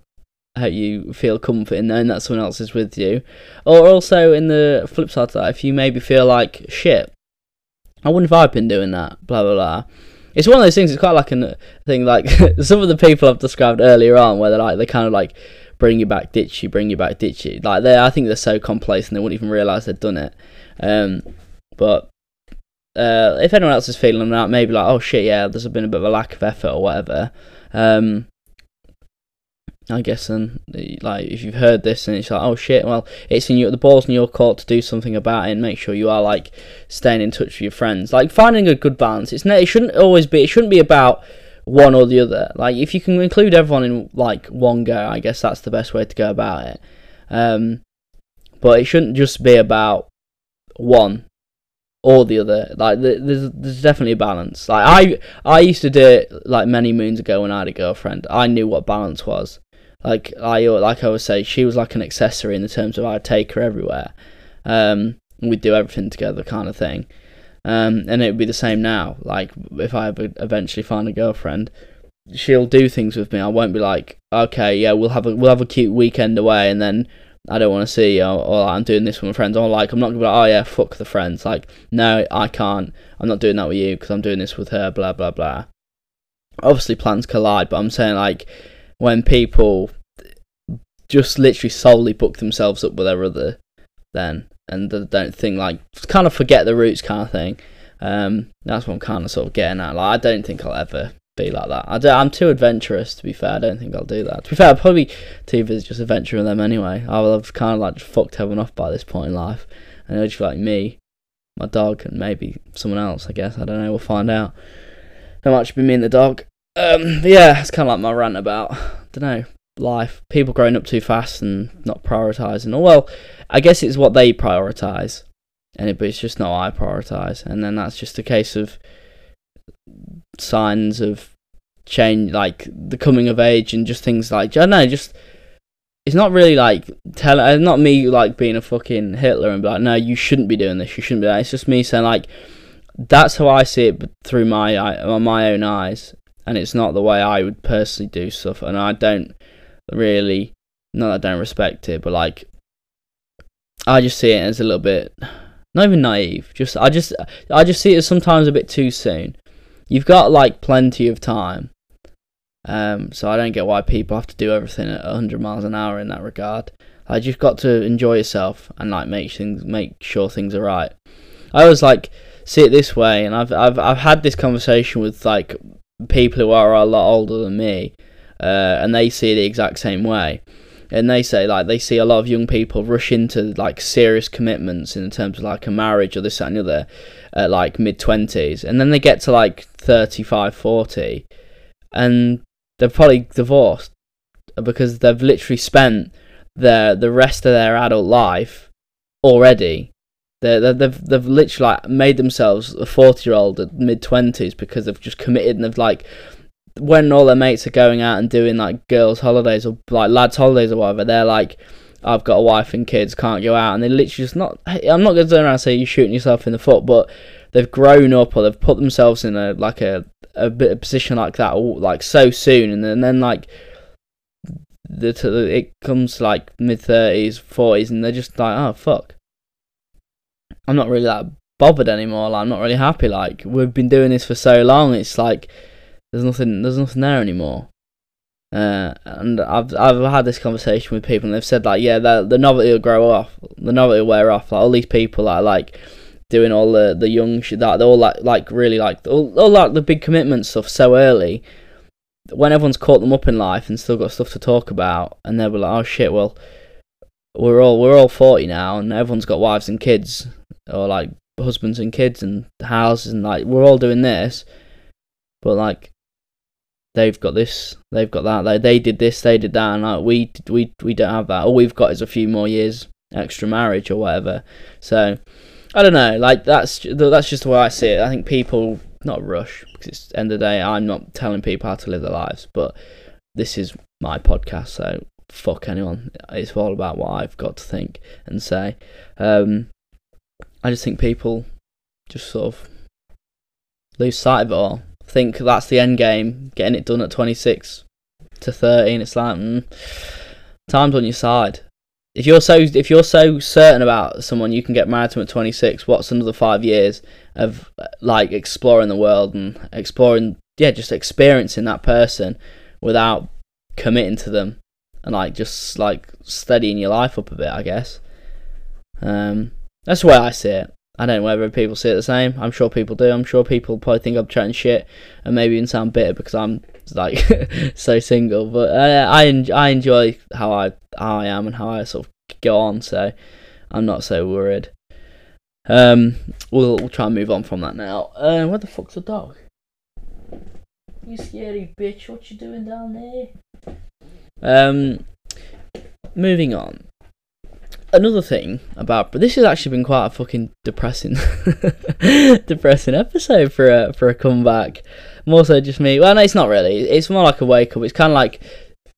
I hope you feel comfort in knowing that someone else is with you. Or also in the flip side of that, if you maybe feel like shit, I wonder if I've been doing that, blah blah blah. It's one of those things. It's quite like a thing. Like some of the people I've described earlier on, where they're like they kind of like bring you back, ditch you, bring you back, ditch you. Like they, I think they're so complacent they wouldn't even realise they've done it. Um, but uh, if anyone else is feeling that, maybe like, oh shit, yeah, there's been a bit of a lack of effort or whatever. Um, I guess and like if you've heard this and it's like, oh shit, well, it's in your the ball's in your court to do something about it and make sure you are like staying in touch with your friends, like finding a good balance. It's it shouldn't always be. It shouldn't be about one or the other. Like if you can include everyone in like one go, I guess that's the best way to go about it. Um, but it shouldn't just be about one or the other. Like there's there's definitely a balance. Like I I used to do it like many moons ago when I had a girlfriend. I knew what balance was. Like I like I would say, she was like an accessory in the terms of I'd take her everywhere. Um, we'd do everything together, kind of thing. Um, and it would be the same now. Like if I ever eventually find a girlfriend, she'll do things with me. I won't be like, okay, yeah, we'll have a we'll have a cute weekend away, and then I don't want to see you, or, or I'm doing this with my friends. Or like, I'm not gonna be like, oh yeah, fuck the friends. Like, no, I can't. I'm not doing that with you because I'm doing this with her. Blah blah blah. Obviously, plans collide, but I'm saying like when people just literally solely book themselves up with their other, then and don't think like kind of forget the roots kind of thing. Um, that's what I'm kind of sort of getting at. Like I don't think I'll ever be like that. I I'm too adventurous to be fair. I don't think I'll do that. To be fair, I'd probably too busy just adventuring them anyway. I will have kind of like fucked everyone off by this point in life, and it'll just be like me, my dog, and maybe someone else. I guess I don't know. We'll find out. how much be me and the dog. Um, yeah, it's kind of like my rant about don't know life. People growing up too fast and not prioritizing. Or well, I guess it's what they prioritize, and it, but it's just not I prioritize. And then that's just a case of signs of change, like the coming of age and just things like I don't know, just it's not really like tell uh, not me like being a fucking Hitler and be like, no, you shouldn't be doing this, you shouldn't be. That. It's just me saying like that's how I see it through my eye, my own eyes, and it's not the way I would personally do stuff, and I don't really not I don't respect it, but like I just see it as a little bit not even naive. Just I just I just see it as sometimes a bit too soon. You've got like plenty of time. Um, so I don't get why people have to do everything at 100 miles an hour in that regard. I like, just got to enjoy yourself and like make things make sure things are right. I always like see it this way, and I've I've I've had this conversation with like people who are a lot older than me, uh, and they see it the exact same way. And they say like they see a lot of young people rush into like serious commitments in terms of like a marriage or this that, and the other at like mid twenties, and then they get to like 35, 40, and they're probably divorced because they've literally spent the the rest of their adult life already they they've they've literally like made themselves a forty year old at mid twenties because they've just committed and they've like when all their mates are going out and doing like girls' holidays or like lads' holidays or whatever, they're like, I've got a wife and kids, can't go out, and they literally just not. I'm not going to turn around and say you're shooting yourself in the foot, but they've grown up or they've put themselves in a like a a bit of position like that, like so soon, and then, and then like the it comes like mid thirties, forties, and they're just like, oh fuck, I'm not really that bothered anymore. Like, I'm not really happy. Like we've been doing this for so long, it's like there's nothing. There's nothing there anymore. Uh, and I've I've had this conversation with people, and they've said like, yeah, the the novelty will grow off, the novelty will wear off. Like all these people that are like doing all the the young shit that they're all like like really like all, all like the big commitment stuff so early. When everyone's caught them up in life and still got stuff to talk about, and they're like, oh shit, well, we're all we're all forty now, and everyone's got wives and kids, or like husbands and kids and houses, and like we're all doing this, but like they've got this, they've got that, they they did this, they did that, and like we we we don't have that. All we've got is a few more years extra marriage or whatever. So I don't know, like that's that's just the way I see it. I think people not rush because it's end of the day. I'm not telling people how to live their lives, but this is my podcast, so fuck anyone. It's all about what I've got to think and say. Um, I just think people just sort of lose sight of it all think that's the end game, getting it done at 26 to 30, and it's like, mm, time's on your side. If you're so if you're so certain about someone, you can get married to at 26. What's another five years of like exploring the world and exploring, yeah, just experiencing that person without committing to them and like just like steadying your life up a bit, I guess. Um, that's the way I see it. I don't know whether people see it the same. I'm sure people do. I'm sure people probably think I'm chatting shit and maybe even sound bitter because I'm like so single. But uh, I I enjoy how I how I am and how I sort of go on. So I'm not so worried. Um, we'll, we'll try and move on from that now. Uh, where the fuck's the dog? You scary bitch! What you doing down there? Um, moving on another thing about this has actually been quite a fucking depressing depressing episode for a for a comeback. More so just me. Well no it's not really. It's more like a wake up. It's kind of like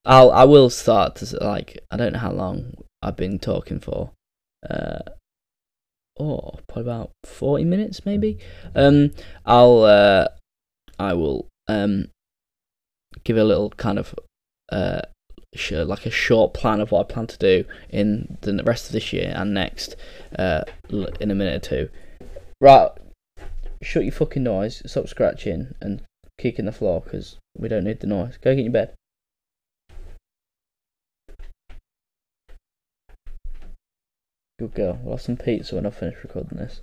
i'll i will start to like i don't know how long i've been talking for. Uh oh probably about 40 minutes maybe. Um i'll uh i will um give a little kind of uh like a short plan of what I plan to do in the rest of this year and next uh, in a minute or two. Right, shut your fucking noise, stop scratching and kicking the floor because we don't need the noise. Go get your bed. Good girl. We'll have some pizza when I finish recording this.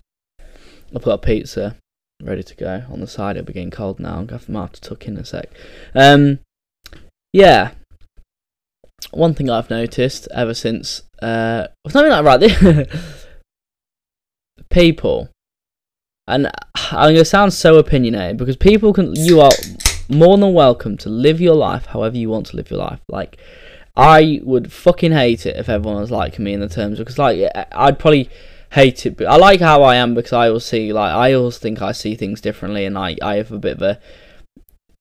I've got a pizza ready to go on the side. It'll be getting cold now. I'm going to have to tuck in a sec. Um, yeah. One thing I've noticed ever since, uh, something like right people, and I'm to sound so opinionated because people can, you are more than welcome to live your life however you want to live your life. Like, I would fucking hate it if everyone was like me in the terms because, like, I'd probably hate it. But I like how I am because I always see like I always think I see things differently, and I I have a bit of a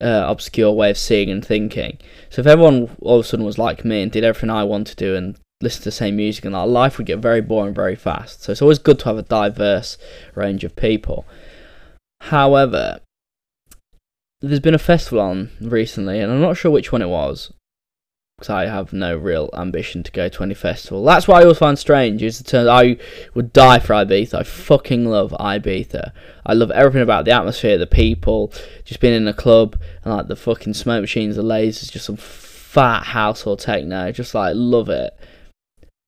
uh, obscure way of seeing and thinking. So if everyone all of a sudden was like me and did everything I want to do and listen to the same music, and our life would get very boring very fast. So it's always good to have a diverse range of people. However, there's been a festival on recently, and I'm not sure which one it was because I have no real ambition to go to any festival. That's why I always find strange is the term I would die for Ibiza. I fucking love Ibiza. I love everything about the atmosphere, the people, just being in a club and like the fucking smoke machines, the lasers, just some fat house or techno. Just like love it.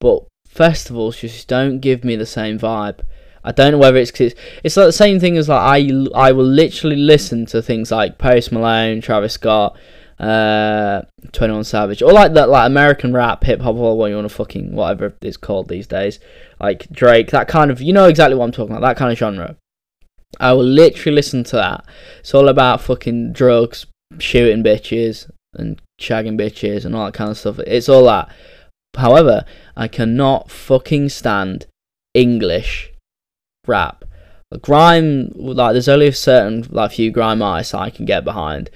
But festivals just don't give me the same vibe. I don't know whether it's cause it's, it's like the same thing as like I I will literally listen to things like Post Malone, Travis Scott uh, 21 Savage, or like that, like American rap, hip hop, or what you want to fucking whatever it's called these days, like Drake, that kind of, you know exactly what I'm talking about, that kind of genre. I will literally listen to that. It's all about fucking drugs, shooting bitches, and shagging bitches, and all that kind of stuff. It's all that. However, I cannot fucking stand English rap. Grime, like, there's only a certain, like, few grime artists I can get behind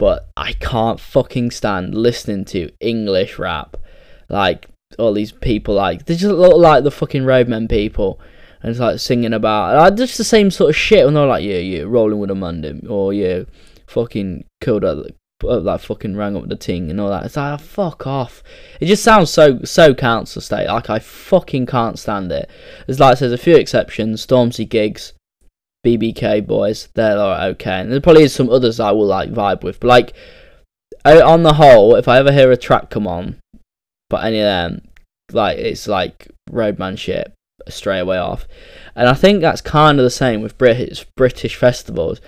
but I can't fucking stand listening to English rap. Like all these people, like they just look like the fucking roadmen people, and it's like singing about like, just the same sort of shit. When they're like, yeah, yeah, rolling with a Monday, or yeah, fucking killed like fucking rang up the ting and all that. It's like, fuck off. It just sounds so so council state. Like I fucking can't stand it. There's like there's a few exceptions. Stormzy Giggs, BBK boys, they're okay. And there probably is some others I will like vibe with, but like on the whole, if I ever hear a track come on, but any of them, like it's like roadman shit straight away off. And I think that's kind of the same with British British festivals.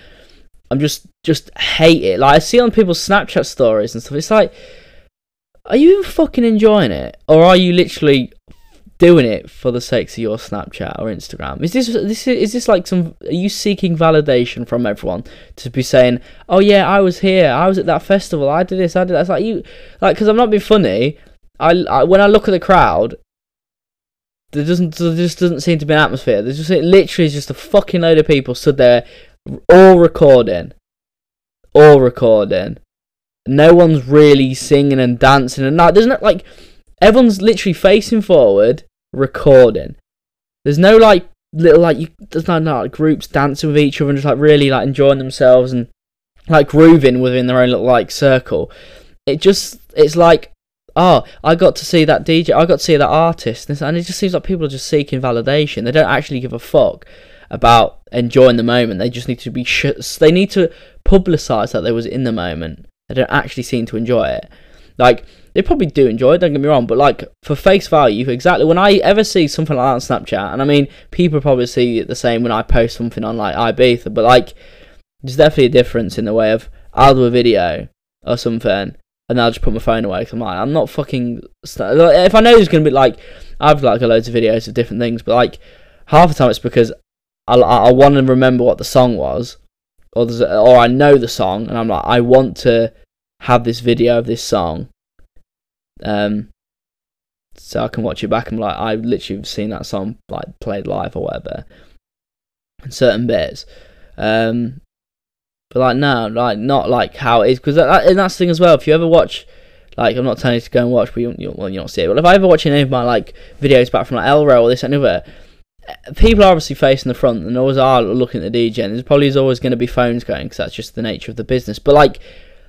I'm just just hate it. Like I see on people's Snapchat stories and stuff. It's like, are you fucking enjoying it, or are you literally doing it for the sake of your Snapchat or Instagram? Is this this is this like some? Are you seeking validation from everyone to be saying, "Oh yeah, I was here. I was at that festival. I did this. I did that." It's like you like because I'm not being funny. I, I when I look at the crowd, there doesn't there just doesn't seem to be an atmosphere. There's just it literally is just a fucking load of people stood there, all recording, all recording. No one's really singing and dancing and that. There's not like everyone's literally facing forward recording. There's no like little like you there's no, no like groups dancing with each other and just like really like enjoying themselves and like grooving within their own little like circle. It just it's like oh I got to see that DJ I got to see that artist and it just seems like people are just seeking validation. They don't actually give a fuck about enjoying the moment. They just need to be sh- they need to publicize that they was in the moment. They don't actually seem to enjoy it. Like they probably do enjoy it, don't get me wrong, but like for face value, exactly when I ever see something like that on Snapchat, and I mean, people probably see it the same when I post something on like Ibiza, but like, there's definitely a difference in the way of I'll do a video or something, and I'll just put my phone away. Cause I'm like, I'm not fucking. If I know there's gonna be like, I've like loads of videos of different things, but like half the time it's because I I want to remember what the song was, or or I know the song, and I'm like, I want to have this video of this song um, so I can watch it back and like I literally have seen that song like played live or whatever, certain bits. Um, but like no, like not like how it is because that, and that's the thing as well. If you ever watch, like I'm not telling you to go and watch, but you you well you don't see it. But if I ever watch any of my like videos back from like Elrow or this and people are obviously facing the front and always are looking at the DJ. And there's probably always going to be phones going because that's just the nature of the business. But like,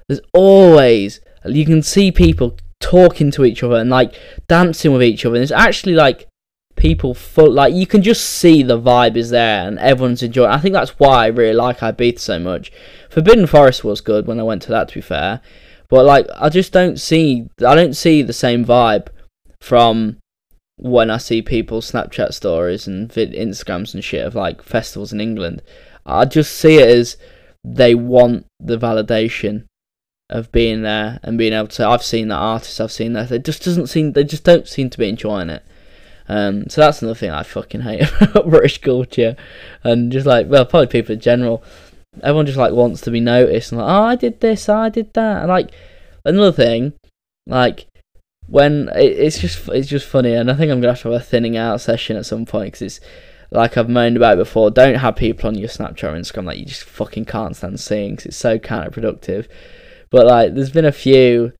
there's always you can see people talking to each other and like dancing with each other. And it's actually like people full like you can just see the vibe is there and everyone's enjoying. I think that's why I really like Ibiza so much. Forbidden Forest was good when I went to that. To be fair, but like I just don't see I don't see the same vibe from when I see people's Snapchat stories and vid- Instagrams and shit of like festivals in England. I just see it as they want the validation of being there and being able to. I've seen that artists. I've seen that. It just doesn't seem. They just don't seem to be enjoying it. Um, so that's another thing I fucking hate about British culture, and just like well, probably people in general. Everyone just like wants to be noticed and like, oh, I did this, I did that. And like another thing, like when it, it's just it's just funny, and I think I'm gonna have to have a thinning out session at some point because it's like I've moaned about before. Don't have people on your Snapchat or Instagram that you just fucking can't stand seeing because it's so counterproductive. But like, there's been a few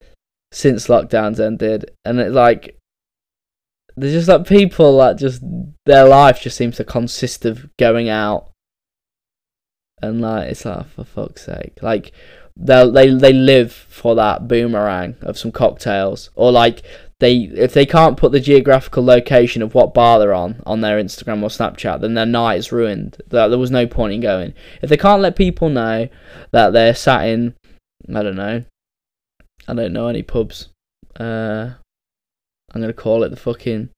since lockdowns ended, and it's like there's just like people that just their life just seems to consist of going out, and like it's like for fuck's sake, like they they they live for that boomerang of some cocktails, or like they if they can't put the geographical location of what bar they're on on their Instagram or Snapchat, then their night is ruined. That there was no point in going. If they can't let people know that they're sat in, I don't know, I don't know any pubs. Uh, I'm gonna call it the fucking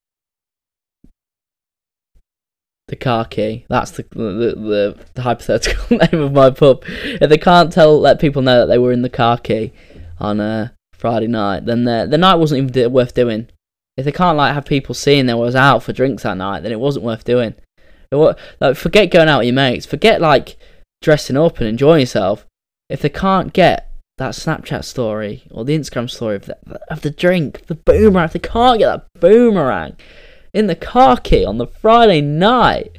the car key. That's the the, the, the hypothetical name of my pub. If they can't tell, let people know that they were in the car key on a Friday night, then the the night wasn't even worth doing. If they can't like have people seeing there was out for drinks that night, then it wasn't worth doing. It, like forget going out with your mates. Forget like dressing up and enjoying yourself. If they can't get that Snapchat story or the Instagram story of the, of the drink, the boomerang, they can't get that boomerang in the car key on the Friday night,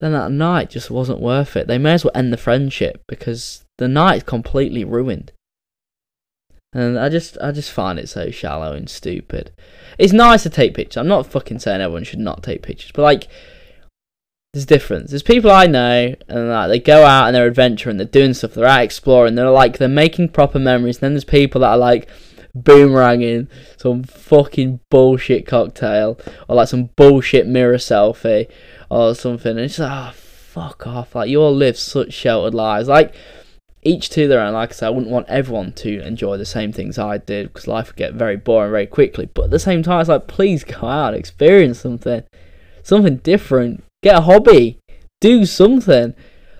then that night just wasn't worth it. They may as well end the friendship because the night's completely ruined. And I just I just find it so shallow and stupid. It's nice to take pictures. I'm not fucking saying everyone should not take pictures, but like there's difference. There's people I know and like they go out and they're adventuring, they're doing stuff, they're out exploring, they're like they're making proper memories. And then there's people that are like boomeranging some fucking bullshit cocktail or like some bullshit mirror selfie or something. And it's like, oh, ah, fuck off. Like, you all live such sheltered lives. Like, each to their own. Like I said, I wouldn't want everyone to enjoy the same things I did because life would get very boring very quickly. But at the same time, it's like, please go out, experience something, something different, get a hobby, do something.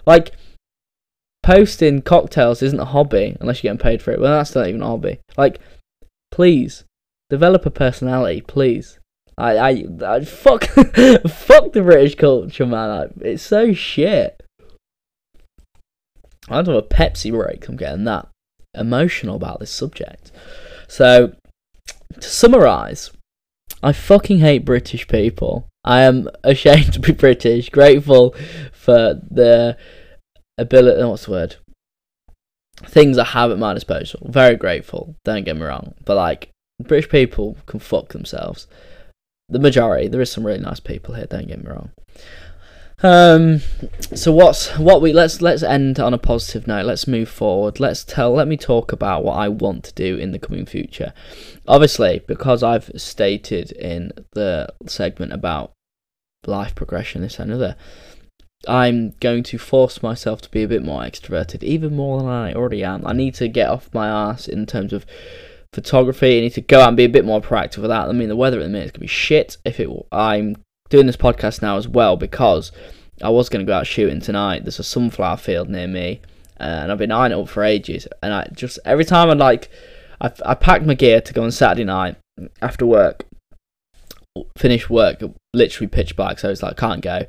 Like, posting cocktails isn't a hobby unless you're getting paid for it. Well, that's not even a hobby. Like, Please develop a personality, please. I, I, I fuck, fuck the British culture, man. I, it's so shit. I don't have a Pepsi break. I'm getting that emotional about this subject. So, to summarise, I fucking hate British people. I am ashamed to be British. Grateful for the ability. What's the word? things I have at my disposal. Very grateful, don't get me wrong. But like British people can fuck themselves. The majority, there is some really nice people here, don't get me wrong. Um so what's what we let's let's end on a positive note. Let's move forward. Let's tell let me talk about what I want to do in the coming future. Obviously, because I've stated in the segment about life progression, this and other, I'm going to force myself to be a bit more extroverted, even more than I already am. I need to get off my ass in terms of photography. I need to go out and be a bit more proactive with that. I mean, the weather at the minute is gonna be shit. If it, I'm doing this podcast now as well because I was gonna go out shooting tonight. There's a sunflower field near me, uh, and I've been eyeing it up for ages. And I just every time I'd like, I I packed my gear to go on Saturday night after work. Finish work, literally pitch black, so it's like can't go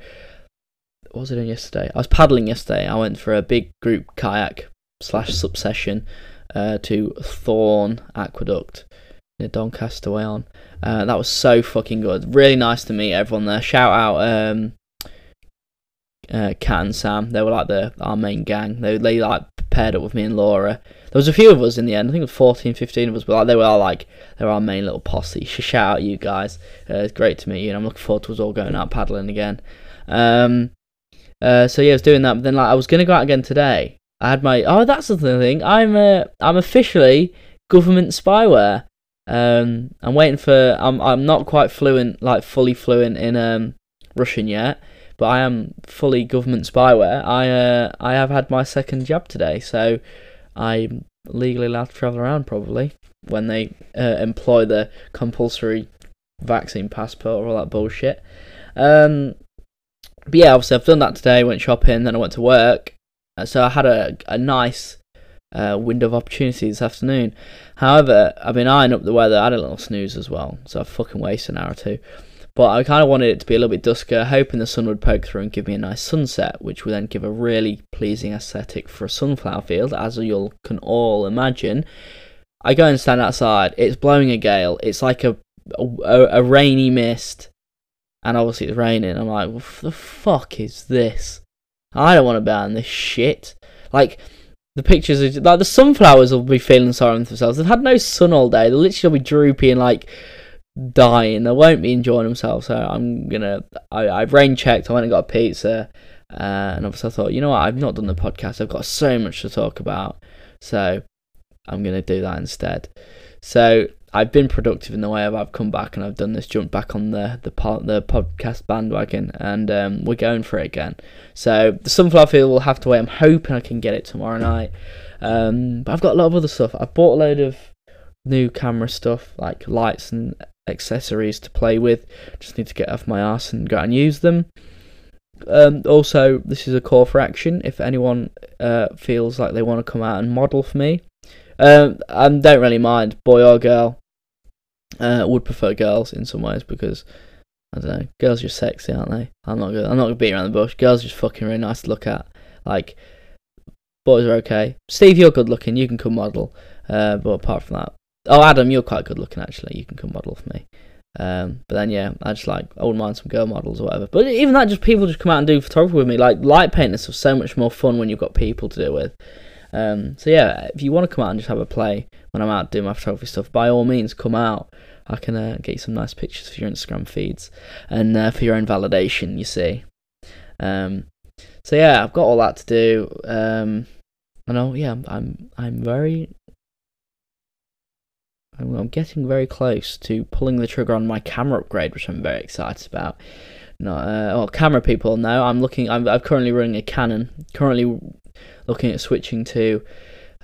what was I doing yesterday? I was paddling yesterday. I went for a big group kayak slash sup session uh, to Thorn Aqueduct near Doncaster way on. Uh, that was so fucking good. Really nice to meet everyone there. Shout out um, uh, Kat and Sam. They were like the our main gang. They they like paired up with me and Laura. There was a few of us in the end. I think it was 14, 15 of us, but like, they were all like they were our main little posse. Shout out you guys. Uh, it's great to meet you, and I'm looking forward to us all going out paddling again. Um, uh, so yeah, I was doing that. But then like I was gonna go out again today. I had my oh that's the thing. I'm uh, I'm officially government spyware. Um, I'm waiting for. I'm I'm not quite fluent, like fully fluent in um Russian yet, but I am fully government spyware. I uh I have had my second jab today, so I'm legally allowed to travel around probably when they uh, employ the compulsory vaccine passport or all that bullshit. Um, but yeah, obviously I've done that today. Went shopping, then I went to work. Uh, so I had a a nice uh, window of opportunity this afternoon. However, I've been eyeing up the weather. I had a little snooze as well, so I fucking wasted an hour or two. But I kind of wanted it to be a little bit dusker, hoping the sun would poke through and give me a nice sunset, which would then give a really pleasing aesthetic for a sunflower field, as you can all imagine. I go and stand outside. It's blowing a gale. It's like a a, a rainy mist, and obviously it's raining. I'm like, what the fuck is this? I don't want to be on this shit. Like the pictures of like the sunflowers will be feeling sorry for themselves. They've had no sun all day. They'll literally be droopy and like dying. They won't be enjoying themselves. So I'm gonna. I, I've rain checked. I went and got a pizza, uh, and obviously I thought, you know what? I've not done the podcast. I've got so much to talk about, so I'm gonna do that instead. So I've been productive in the way of I've come back and I've done this jump back on the the pod, the podcast bandwagon, and um, we're going for it again. So the sunflower field will have to wait. I'm hoping I can get it tomorrow night. Um, but I've got a lot of other stuff. I bought a load of new camera stuff like lights and accessories to play with. Just need to get off my ass and go and use them. Um, also, this is a call for action. If anyone uh, feels like they want to come out and model for me, um, I don't really mind, boy or girl. Uh, would prefer girls in some ways because I don't know, girls are sexy, aren't they? I'm not gonna, I'm not gonna beat around the bush. Girls are just fucking really nice to look at. Like boys are okay. Steve, you're good looking. You can come model. Uh, but apart from that, oh Adam, you're quite good looking actually. You can come model for me. Um, but then yeah, I just like I wouldn't mind some girl models or whatever. But even that, just people just come out and do photography with me. Like light painting is so much more fun when you've got people to do with. Um, so yeah, if you want to come out and just have a play when I'm out doing my photography stuff, by all means come out. I can uh, get you some nice pictures for your Instagram feeds and uh, for your own validation. You see. Um, so yeah, I've got all that to do. Um, I know. Yeah, I'm. I'm very. I'm, getting very close to pulling the trigger on my camera upgrade, which I'm very excited about. No, uh, well, camera people know I'm looking. I'm, I'm currently running a Canon. Currently looking at switching to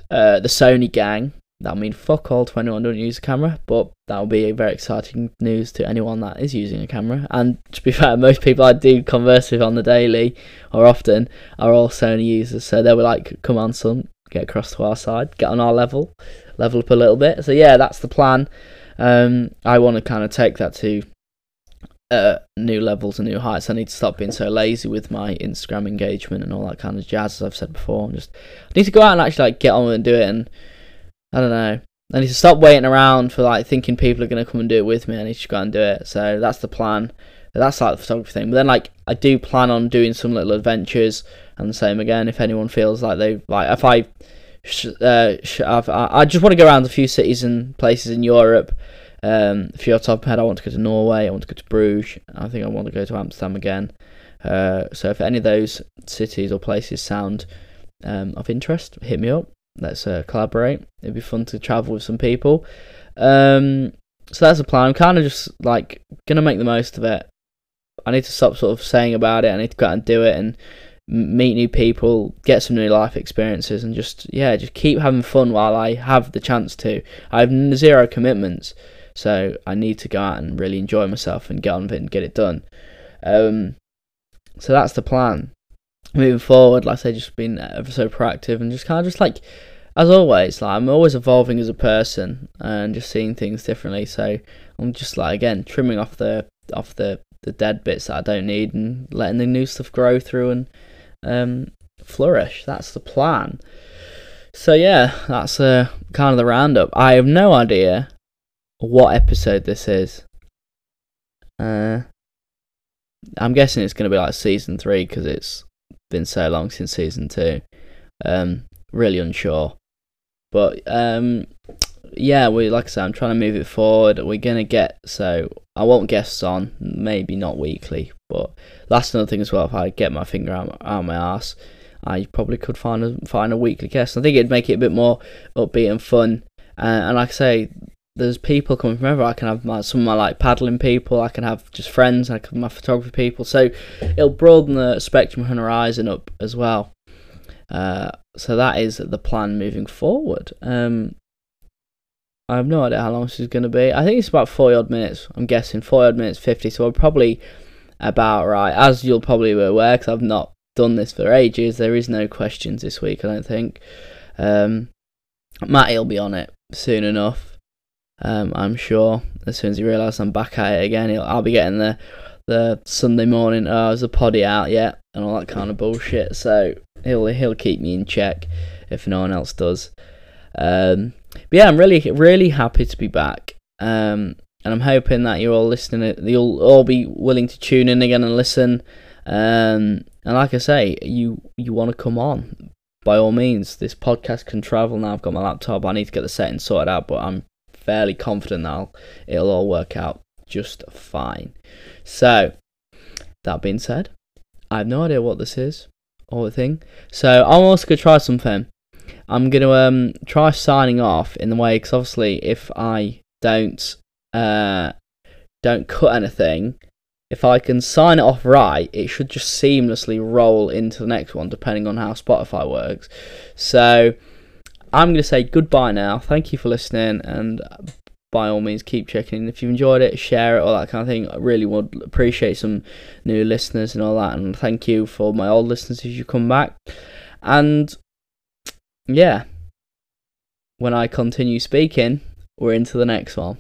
uh, the Sony gang. That'll mean fuck all to anyone doesn't use a camera, but that'll be very exciting news to anyone that is using a camera. And to be fair, most people I do converse with on the daily or often are all Sony users, so they were like, "Come on, son, get across to our side, get on our level, level up a little bit." So yeah, that's the plan. Um, I want to kind of take that to uh, new levels and new heights. I need to stop being so lazy with my Instagram engagement and all that kind of jazz, as I've said before. And just I need to go out and actually like get on and do it. And I don't know. I need to stop waiting around for like thinking people are gonna come and do it with me. I need to go out and do it. So that's the plan. That's like the photography thing. But then like I do plan on doing some little adventures. And the same again. If anyone feels like they like, if I uh, I just want to go around a few cities and places in Europe um, if you're top head, I want to go to Norway. I want to go to Bruges. I think I want to go to Amsterdam again. Uh, so if any of those cities or places sound um, of interest, hit me up. Let's uh, collaborate. It'd be fun to travel with some people. Um, so that's the plan. I'm kind of just like gonna make the most of it. I need to stop sort of saying about it. I need to go out and do it and meet new people, get some new life experiences, and just yeah, just keep having fun while I have the chance to. I have zero commitments. So I need to go out and really enjoy myself and get on with it and get it done. Um, so that's the plan. Moving forward, like I say, just being ever so proactive and just kind of just like, as always, like I'm always evolving as a person and just seeing things differently. So I'm just like again trimming off the off the the dead bits that I don't need and letting the new stuff grow through and um, flourish. That's the plan. So yeah, that's uh, kind of the roundup. I have no idea what episode this is. Uh, I'm guessing it's going to be like season three because it's been so long since season two. Um, really unsure, but um, yeah, we like I said, I'm trying to move it forward. We're gonna get so I want guests on, maybe not weekly, but that's another thing as well. If I get my finger out, out my ass, I probably could find a find a weekly guest. I think it'd make it a bit more upbeat and fun. Uh, and like I say, there's people coming from everywhere. I can have my, some of my like paddling people. I can have just friends. I can have my photography people. So it'll broaden the spectrum and horizon up as well. Uh, so that is the plan moving forward. Um, I have no idea how long this is going to be. I think it's about 40 odd minutes. I'm guessing 40 odd minutes, 50. So I'm probably about right. As you'll probably be aware, because I've not done this for ages, there is no questions this week, I don't think. Um, Matty will be on it soon enough, um, I'm sure. As soon as he realises I'm back at it again, I'll be getting the the Sunday morning, oh, is the poddy out yet? And all that kind of bullshit. So he'll he'll keep me in check if no one else does. Um, but yeah, I'm really really happy to be back. Um, and I'm hoping that you're all listening. You'll all be willing to tune in again and listen. Um, and like I say, you you want to come on, by all means. This podcast can travel now. I've got my laptop. I need to get the settings sorted out, but I'm fairly confident that it'll all work out just fine. So, that being said, I have no idea what this is or the thing. So I'm also gonna try something. I'm gonna um try signing off in the way because obviously if I don't uh don't cut anything, if I can sign it off right, it should just seamlessly roll into the next one, depending on how Spotify works. So I'm going to say goodbye now. Thank you for listening, and by all means, keep checking. If you enjoyed it, share it, all that kind of thing. I really would appreciate some new listeners and all that. And thank you for my old listeners as you come back. And yeah, when I continue speaking, we're into the next one.